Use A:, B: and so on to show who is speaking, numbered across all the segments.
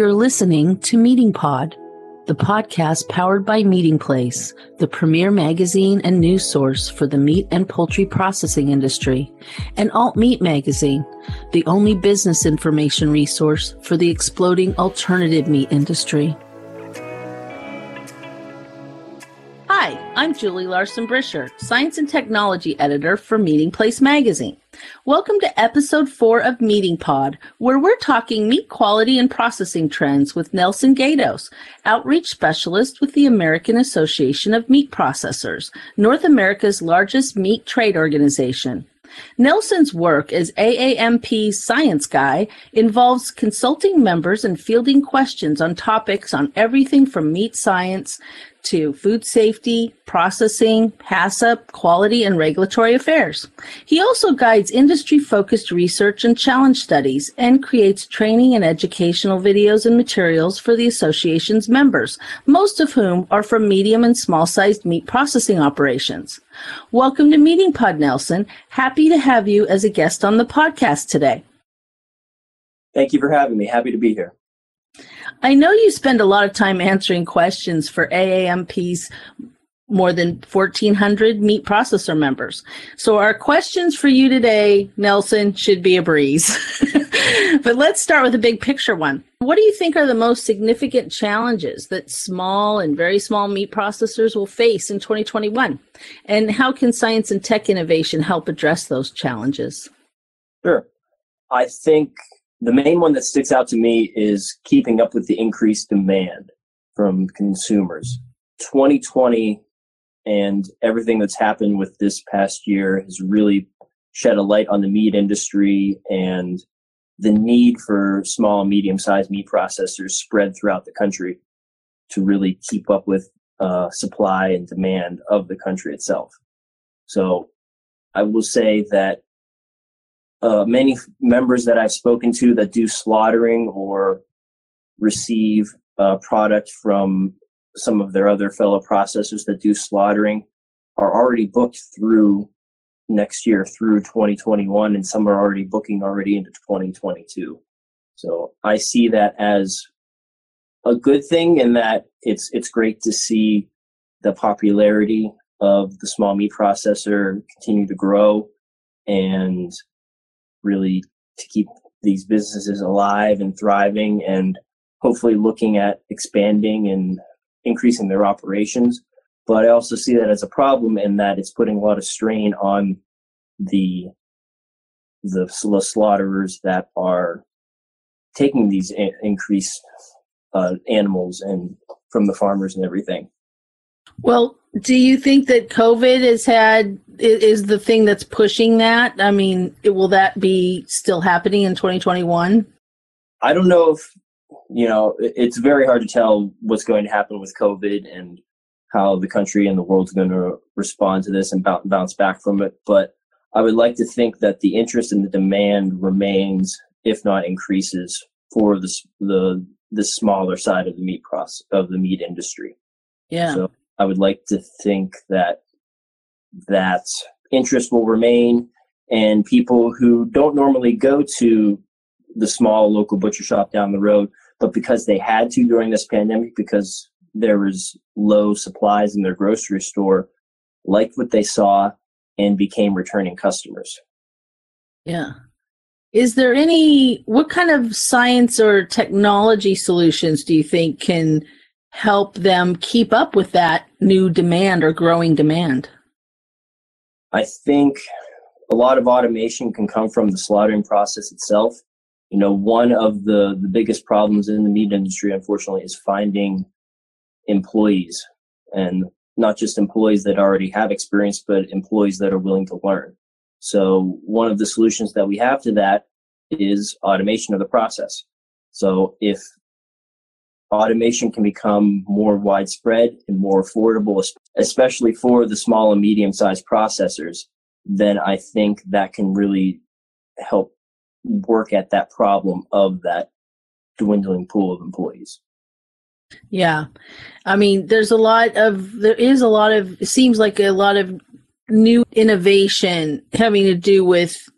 A: You're listening to Meatingpod, the podcast powered by Meatingplace, the premier magazine and news source for the meat and poultry processing industry, and Alt Meat Magazine, the only business information resource for the exploding alternative meat industry. Hi, I'm Julie Larson Bricher, Science and Technology Editor for Meatingplace Magazine. Welcome to episode four of Meatingpod, where we're talking meat quality and processing trends with Nelson Gaydos, outreach specialist with the American Association of Meat Processors, North America's largest meat trade organization. Nelson's work as AAMP's science guy involves consulting members and fielding questions on topics on everything from meat science to food safety, processing, HACCP, quality, and regulatory affairs. He also guides industry focused research and challenge studies and creates training and educational videos and materials for the association's members, most of whom are from medium and small sized meat processing operations. Welcome to Meatingpod Nelson. Happy to have you as a guest on the podcast today.
B: Thank you for having me. Happy to be here.
A: I know you spend a lot of time answering questions for AAMP's more than 1,400 meat processor members. So, our questions for you today, Nelson, should be a breeze. but let's start with a big picture one. What do you think are the most significant challenges that small and very small meat processors will face in 2021? And how can science and tech innovation help address those challenges?
B: Sure. I think the main one that sticks out to me is keeping up with the increased demand from consumers. 2020 and everything that's happened with this past year has really shed a light on the meat industry and the need for small medium sized meat processors spread throughout the country to really keep up with uh, supply and demand of the country itself. So I will say that uh, many members that I've spoken to that do slaughtering or receive uh, product from some of their other fellow processors that do slaughtering are already booked through next year through 2021 and some are already booking already into 2022 so i see that as a good thing in that it's it's great to see the popularity of the small meat processor continue to grow and really to keep these businesses alive and thriving and hopefully looking at expanding and increasing their operations. But I also see that as a problem in that it's putting a lot of strain on the the, slaughterers that are taking these increased uh, animals and from the farmers and everything.
A: Well, do you think that COVID has had is the thing that's pushing that? I mean, will that be still happening in 2021?
B: I don't know if you know. It's very hard to tell what's going to happen with COVID and how the country and the world's going to respond to this and bounce back from it. But I would like to think that the interest and the demand remains, if not increases, for the the the smaller side of the meat process of the meat industry.
A: Yeah.
B: So I would like to think that that interest will remain and people who don't normally go to the small local butcher shop down the road, but because they had to during this pandemic because there was low supplies in their grocery store, liked what they saw and became returning customers.
A: Yeah. Is there any, what kind of science or technology solutions do you think can help them keep up with that new demand or growing demand?
B: I think a lot of automation can come from the slaughtering process itself. You know, one of the, the biggest problems in the meat industry, unfortunately, is finding employees and not just employees that already have experience, but employees that are willing to learn. So one of the solutions that we have to that is automation of the process. So if automation can become more widespread and more affordable, especially for the small and medium sized processors, then I think that can really help work at that problem of that dwindling pool of employees.
A: Yeah. I mean, there's a lot of, there is a lot of, it seems like a lot of new innovation having to do with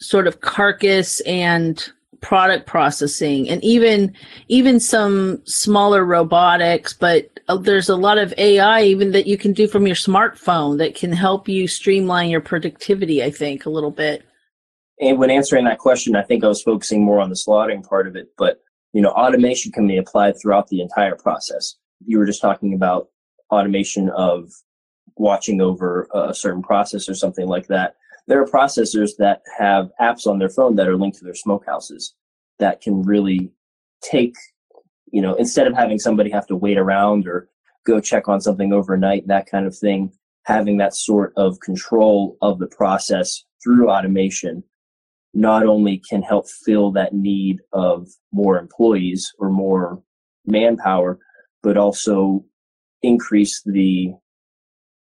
A: sort of carcass and product processing and even even some smaller robotics but uh, there's a lot of ai even that you can do from your smartphone that can help you streamline your productivity i think a little bit.
B: And when answering that question i think i was focusing more on the slaughtering part of it but you know automation can be applied throughout the entire process. You were just talking about automation of watching over a certain process or something like that there are processors that have apps on their phone that are linked to their smokehouses that can really take, you know, instead of having somebody have to wait around or go check on something overnight, that kind of thing, having that sort of control of the process through automation not only can help fill that need of more employees or more manpower, but also increase the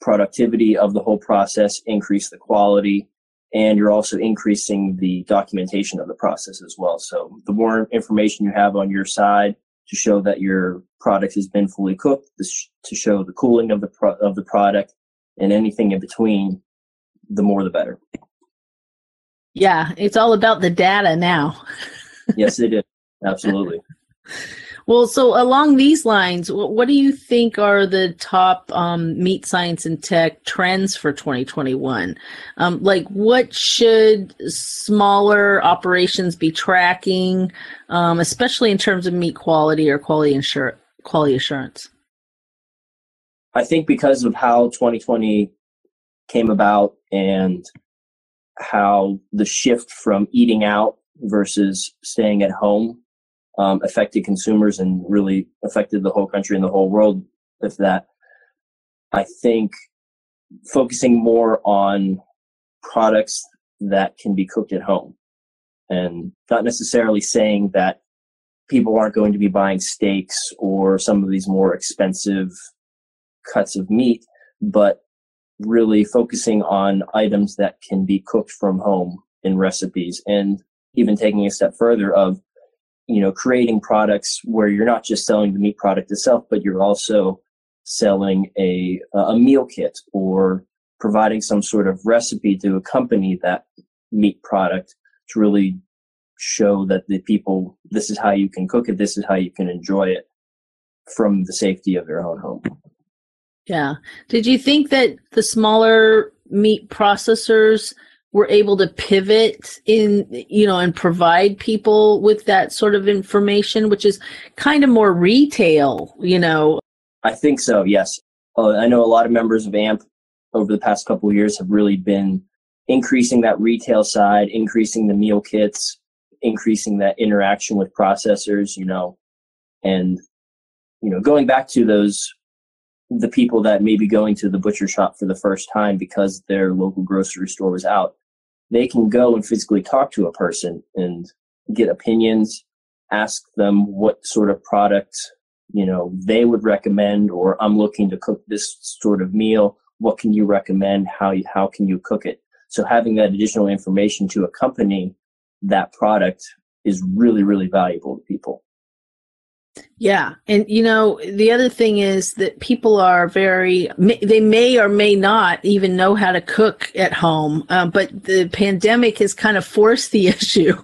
B: productivity of the whole process, increase the quality, and you're also increasing the documentation of the process as well. So the more information you have on your side to show that your product has been fully cooked, to show the cooling of the pro- of the product, and anything in between, the more the better.
A: Yeah, it's all about the data now.
B: yes, it is. Absolutely.
A: Well, so along these lines, what do you think are the top um, meat science and tech trends for 2021? Um, like, what should smaller operations be tracking, um, especially in terms of meat quality or quality insur- quality assurance?
B: I think because of how 2020 came about and how the shift from eating out versus staying at home um, affected consumers and really affected the whole country and the whole world with that. I think focusing more on products that can be cooked at home and not necessarily saying that people aren't going to be buying steaks or some of these more expensive cuts of meat, but really focusing on items that can be cooked from home in recipes and even taking a step further of you know, creating products where you're not just selling the meat product itself, but you're also selling a, a meal kit or providing some sort of recipe to accompany that meat product to really show that the people, this is how you can cook it, this is how you can enjoy it from the safety of your own home.
A: Yeah. Did you think that the smaller meat processors were able to pivot in you know and provide people with that sort of information which is kind of more retail you know?
B: I think so yes. Uh, i know a lot of members of amp over the past couple of years have really been increasing that retail side increasing the meal kits increasing that interaction with processors you know? And you know going back to those the people that may be going to the butcher shop for the first time because their local grocery store was out, they can go and physically talk to a person and get opinions, ask them what sort of product, you know, they would recommend, or I'm looking to cook this sort of meal. What can you recommend? How you, how can you cook it? So having that additional information to accompany that product is really, really valuable to people.
A: Yeah. And, you know, the other thing is that people are very, they may or may not even know how to cook at home. Um, but the pandemic has kind of forced the issue.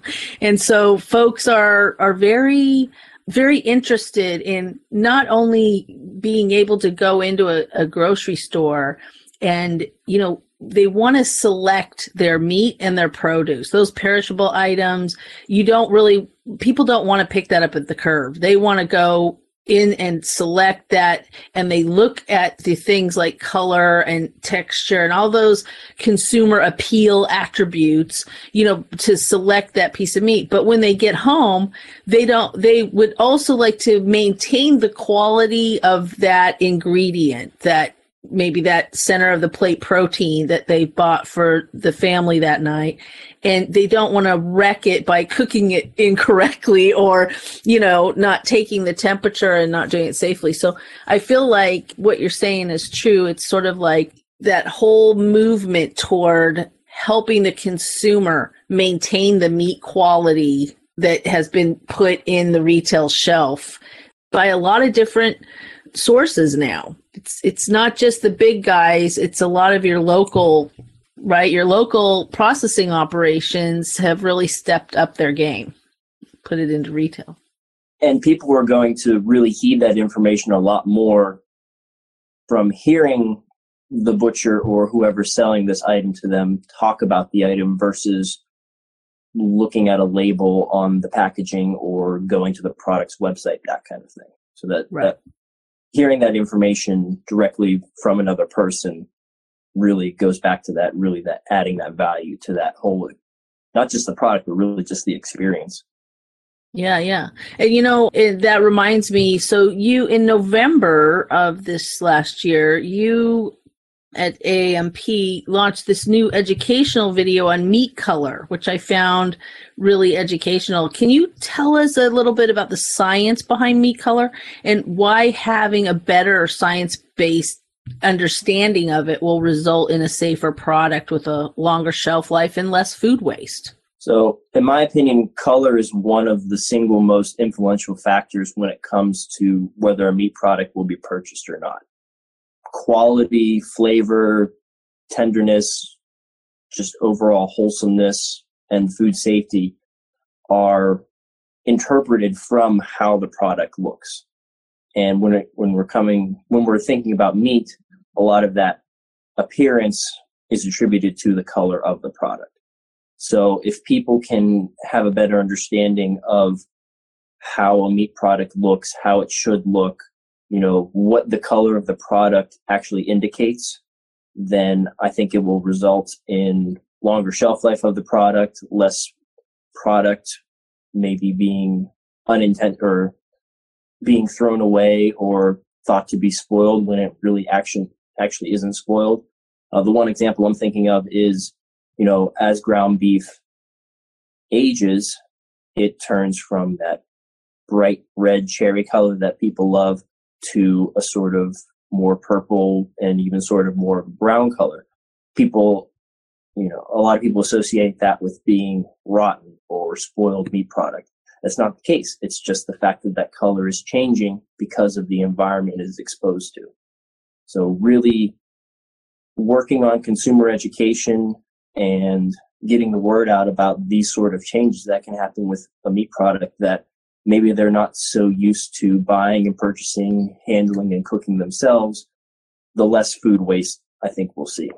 A: And so folks are, are very, very interested in not only being able to go into a, a grocery store and, you know, they want to select their meat and their produce those perishable items. You don't really people don't want to pick that up at the curb they want to go in and select that and they look at the things like color and texture and all those consumer appeal attributes you know to select that piece of meat. But when they get home they don't they would also like to maintain the quality of that ingredient that maybe that center of the plate protein that they bought for the family that night and they don't want to wreck it by cooking it incorrectly or you know not taking the temperature and not doing it safely. So i feel like what you're saying is true. It's sort of like that whole movement toward helping the consumer maintain the meat quality that has been put in the retail shelf by a lot of different sources now it's it's not just the big guys it's a lot of your local right your local processing operations have really stepped up their game put it into retail.
B: And people are going to really heed that information a lot more from hearing the butcher or whoever's selling this item to them talk about the item versus looking at a label on the packaging or going to the product's website, that kind of thing. So that, right. that hearing that information directly from another person really goes back to that really that adding that value to that whole not just the product but really just the experience.
A: Yeah yeah. And you know it, that reminds me so you in november of this last year you at AMP launched this new educational video on meat color, which I found really educational. Can you tell us a little bit about the science behind meat color and why having a better science based understanding of it will result in a safer product with a longer shelf life and less food waste?
B: So, in my opinion, color is one of the single most influential factors when it comes to whether a meat product will be purchased or not quality, flavor, tenderness, just overall wholesomeness and food safety are interpreted from how the product looks. And when it, when we're coming when we're thinking about meat, a lot of that appearance is attributed to the color of the product. So if people can have a better understanding of how a meat product looks, how it should look, you know, what the color of the product actually indicates, then I think it will result in longer shelf life of the product, less product maybe being unintended or being thrown away or thought to be spoiled when it really actually actually isn't spoiled. Uh, the one example I'm thinking of is, you know, as ground beef ages, it turns from that bright red cherry color that people love to a sort of more purple and even sort of more brown color. People, you know, a lot of people associate that with being rotten or spoiled meat product. That's not the case. It's just the fact that that color is changing because of the environment it is exposed to. So really working on consumer education and getting the word out about these sort of changes that can happen with a meat product that maybe they're not so used to buying and purchasing, handling and cooking themselves, the less food waste I think we'll see.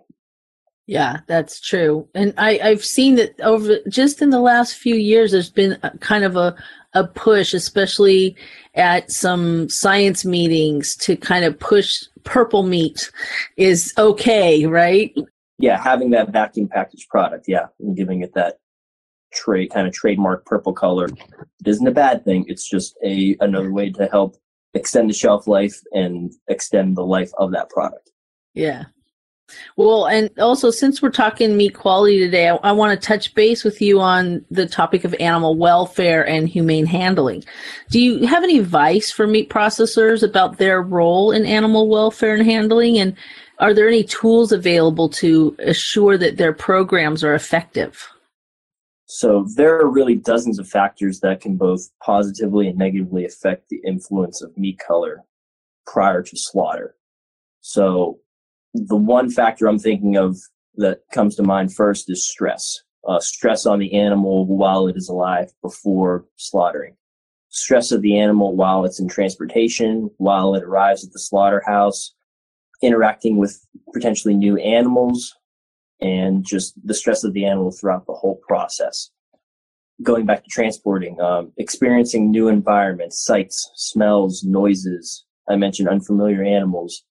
A: Yeah, that's true. And I, I've seen that over just in the last few years, there's been a, kind of a, a push, especially at some science meetings, to kind of push purple meat is okay, right?
B: Yeah, having that vacuum packaged product, yeah, and giving it that trade kind of trademark purple color it isn't a bad thing. It's just a another way to help extend the shelf life and extend the life of that product.
A: Yeah. Well, and also since we're talking meat quality today, I, I want to touch base with you on the topic of animal welfare and humane handling. Do you have any advice for meat processors about their role in animal welfare and handling? And are there any tools available to assure that their programs are effective?
B: So there are really dozens of factors that can both positively and negatively affect the influence of meat color prior to slaughter. So the one factor I'm thinking of that comes to mind first is stress. Uh, stress on the animal while it is alive before slaughtering. Stress of the animal while it's in transportation, while it arrives at the slaughterhouse, interacting with potentially new animals, and just the stress of the animal throughout the whole process. Going back to transporting, um, experiencing new environments, sights, smells, noises. I mentioned unfamiliar animals,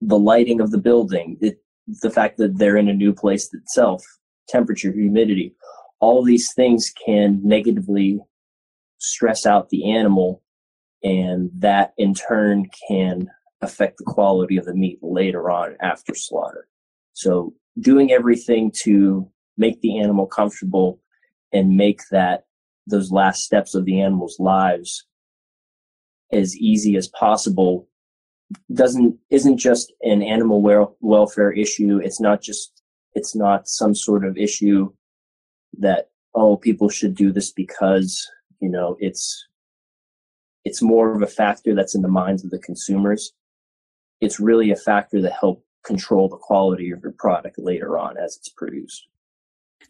B: the lighting of the building, it, the fact that they're in a new place itself, temperature, humidity, all these things can negatively stress out the animal, and that in turn can affect the quality of the meat later on after slaughter. So doing everything to make the animal comfortable and make that those last steps of the animal's lives as easy as possible doesn't isn't just an animal welfare issue. It's not just it's not some sort of issue that oh people should do this because you know it's it's more of a factor that's in the minds of the consumers. It's really a factor that help control the quality of your product later on as it's produced.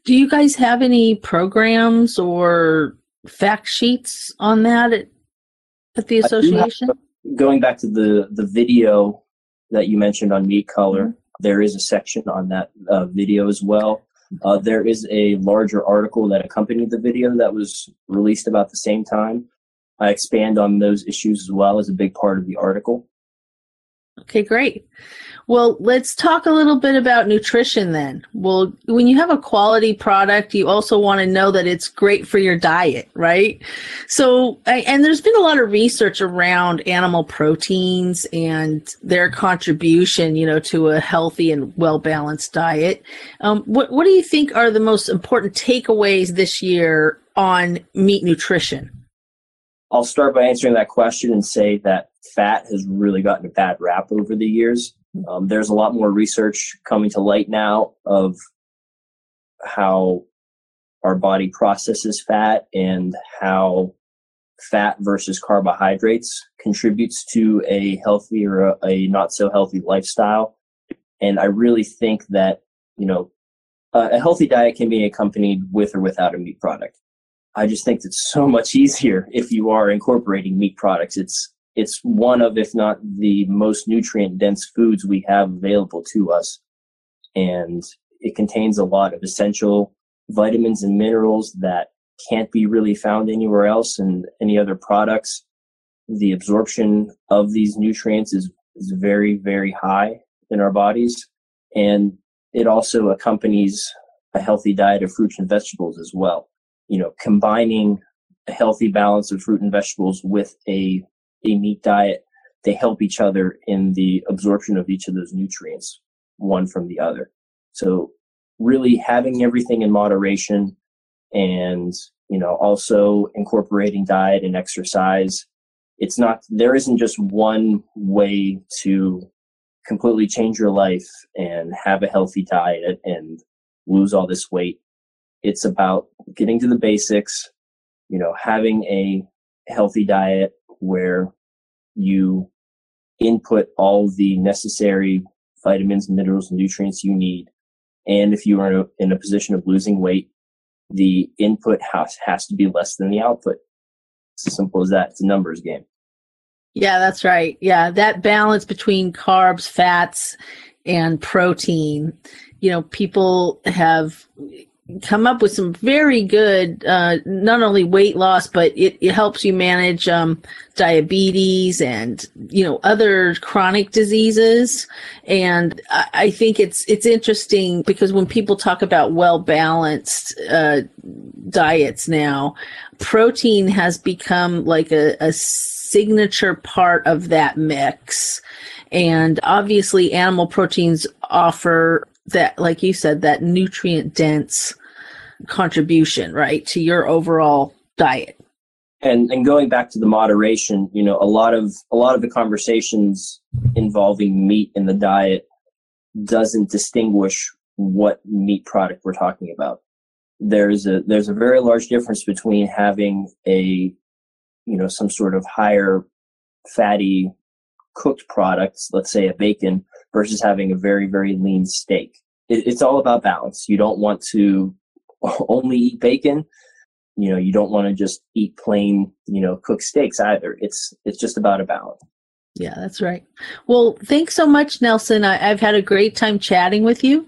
A: Do you guys have any programs or fact sheets on that at, at the association?
B: going back to the the video that you mentioned on meat color, mm-hmm. there is a section on that uh, video as well. Uh, there is a larger article that accompanied the video that was released about the same time. I expand on those issues as well as a big part of the article.
A: Okay, great. Well, let's talk a little bit about nutrition then. Well, when you have a quality product, you also want to know that it's great for your diet, right? So, and there's been a lot of research around animal proteins and their contribution, you know, to a healthy and well balanced diet. Um, what, what do you think are the most important takeaways this year on meat nutrition?
B: I'll start by answering that question and say that fat has really gotten a bad rap over the years. Um, there's a lot more research coming to light now of how our body processes fat and how fat versus carbohydrates contributes to a healthy or a, a not so healthy lifestyle. And I really think that, you know, a healthy diet can be accompanied with or without a meat product. I just think it's so much easier if you are incorporating meat products. It's it's one of, if not the most nutrient dense foods we have available to us. And it contains a lot of essential vitamins and minerals that can't be really found anywhere else in any other products. The absorption of these nutrients is, is very, very high in our bodies. And it also accompanies a healthy diet of fruits and vegetables as well. You know, combining a healthy balance of fruit and vegetables with a a meat diet, they help each other in the absorption of each of those nutrients, one from the other. So really having everything in moderation and, you know, also incorporating diet and exercise. It's not, there isn't just one way to completely change your life and have a healthy diet and lose all this weight. It's about getting to the basics, you know, having a healthy diet, where you input all the necessary vitamins, minerals, and nutrients you need. And if you are in a, in a position of losing weight, the input has, has to be less than the output. It's as simple as that. It's a numbers game.
A: Yeah, that's right. Yeah, that balance between carbs, fats, and protein. You know, people have come up with some very good uh, not only weight loss but it, it helps you manage um, diabetes and you know other chronic diseases. And I, I, think it's it's interesting because when people talk about well balanced uh, diets now protein has become like a, a signature part of that mix. And obviously animal proteins offer that like you said that nutrient dense contribution, right, to your overall diet.
B: And and going back to the moderation, you know, a lot of a lot of the conversations involving meat in the diet doesn't distinguish what meat product we're talking about. There's a there's a very large difference between having a you know some sort of higher fatty cooked products, let's say a bacon, versus having a very very lean steak. It, it's all about balance. You don't want to only eat bacon, you know, you don't want to just eat plain, you know, cooked steaks either. It's it's just about a balance.
A: Yeah, that's right. Well, thanks so much, Nelson. I, have had a great time chatting with you.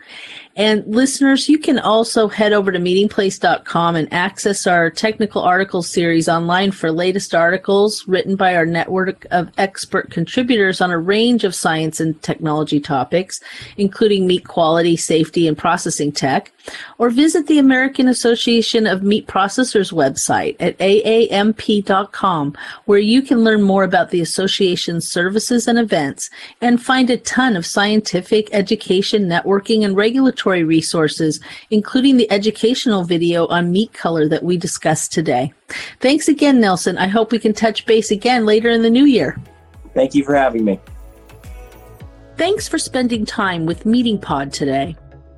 A: And listeners, you can also head over to meatingplace.com and access our technical articles series online for latest articles written by our network of expert contributors on a range of science and technology topics, including meat quality, safety, and processing tech. Or visit the American Association of Meat Processors website at aamp.com, where you can learn more about the association's services and events and find a ton of scientific, education, networking, and regulatory resources, including the educational video on meat color that we discussed today. Thanks again, Nelson. I hope we can touch base again later in the new year.
B: Thank you for having me.
A: Thanks for spending time with Meatingpod today.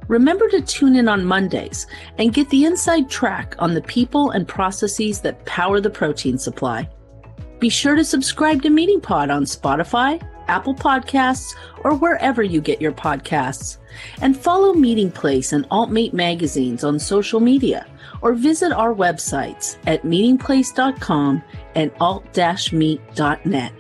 A: Remember to tune in on Mondays and get the inside track on the people and processes that power the protein supply. Be sure to subscribe to Meatingpod on Spotify, Apple Podcasts, or wherever you get your podcasts. And follow Meatingplace and Alt-Meat magazines on social media, or visit our websites at meatingplace.com and alt-meat.net.